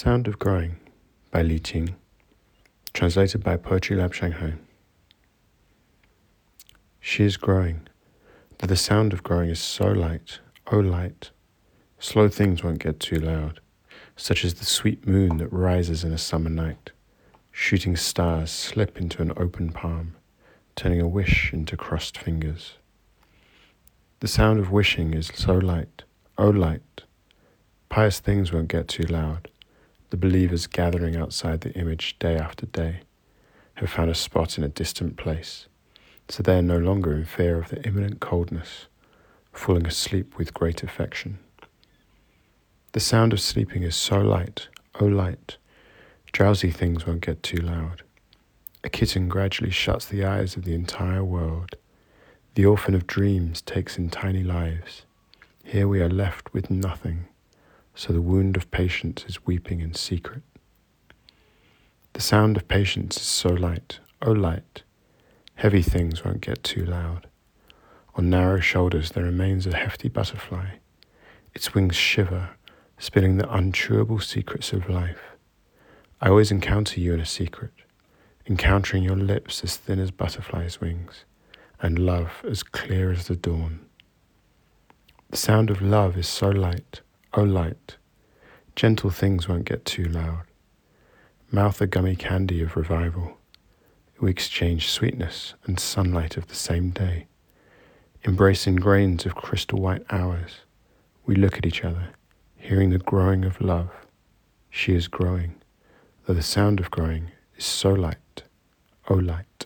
Sound of Growing by Li Qing, translated by Poetry Lab Shanghai. She is growing, though the sound of growing is so light, oh light. Slow things won't get too loud, such as the sweet moon that rises in a summer night. Shooting stars slip into an open palm, turning a wish into crossed fingers. The sound of wishing is so light, oh light. Pious things won't get too loud the believers gathering outside the image day after day have found a spot in a distant place, so they are no longer in fear of the imminent coldness, falling asleep with great affection. The sound of sleeping is so light, oh light, drowsy things won't get too loud. A kitten gradually shuts the eyes of the entire world. The orphan of dreams takes in tiny lives. Here we are left with nothing so the wound of patience is weeping in secret. The sound of patience is so light, oh light, heavy things won't get too loud. On narrow shoulders there remains a hefty butterfly. Its wings shiver, spilling the unchewable secrets of life. I always encounter you in a secret, encountering your lips as thin as butterflies' wings, and love as clear as the dawn. The sound of love is so light, O light, gentle things won't get too loud. Mouth the gummy candy of revival. We exchange sweetness and sunlight of the same day. Embracing grains of crystal white hours, we look at each other, hearing the growing of love. She is growing, though the sound of growing is so light, O light.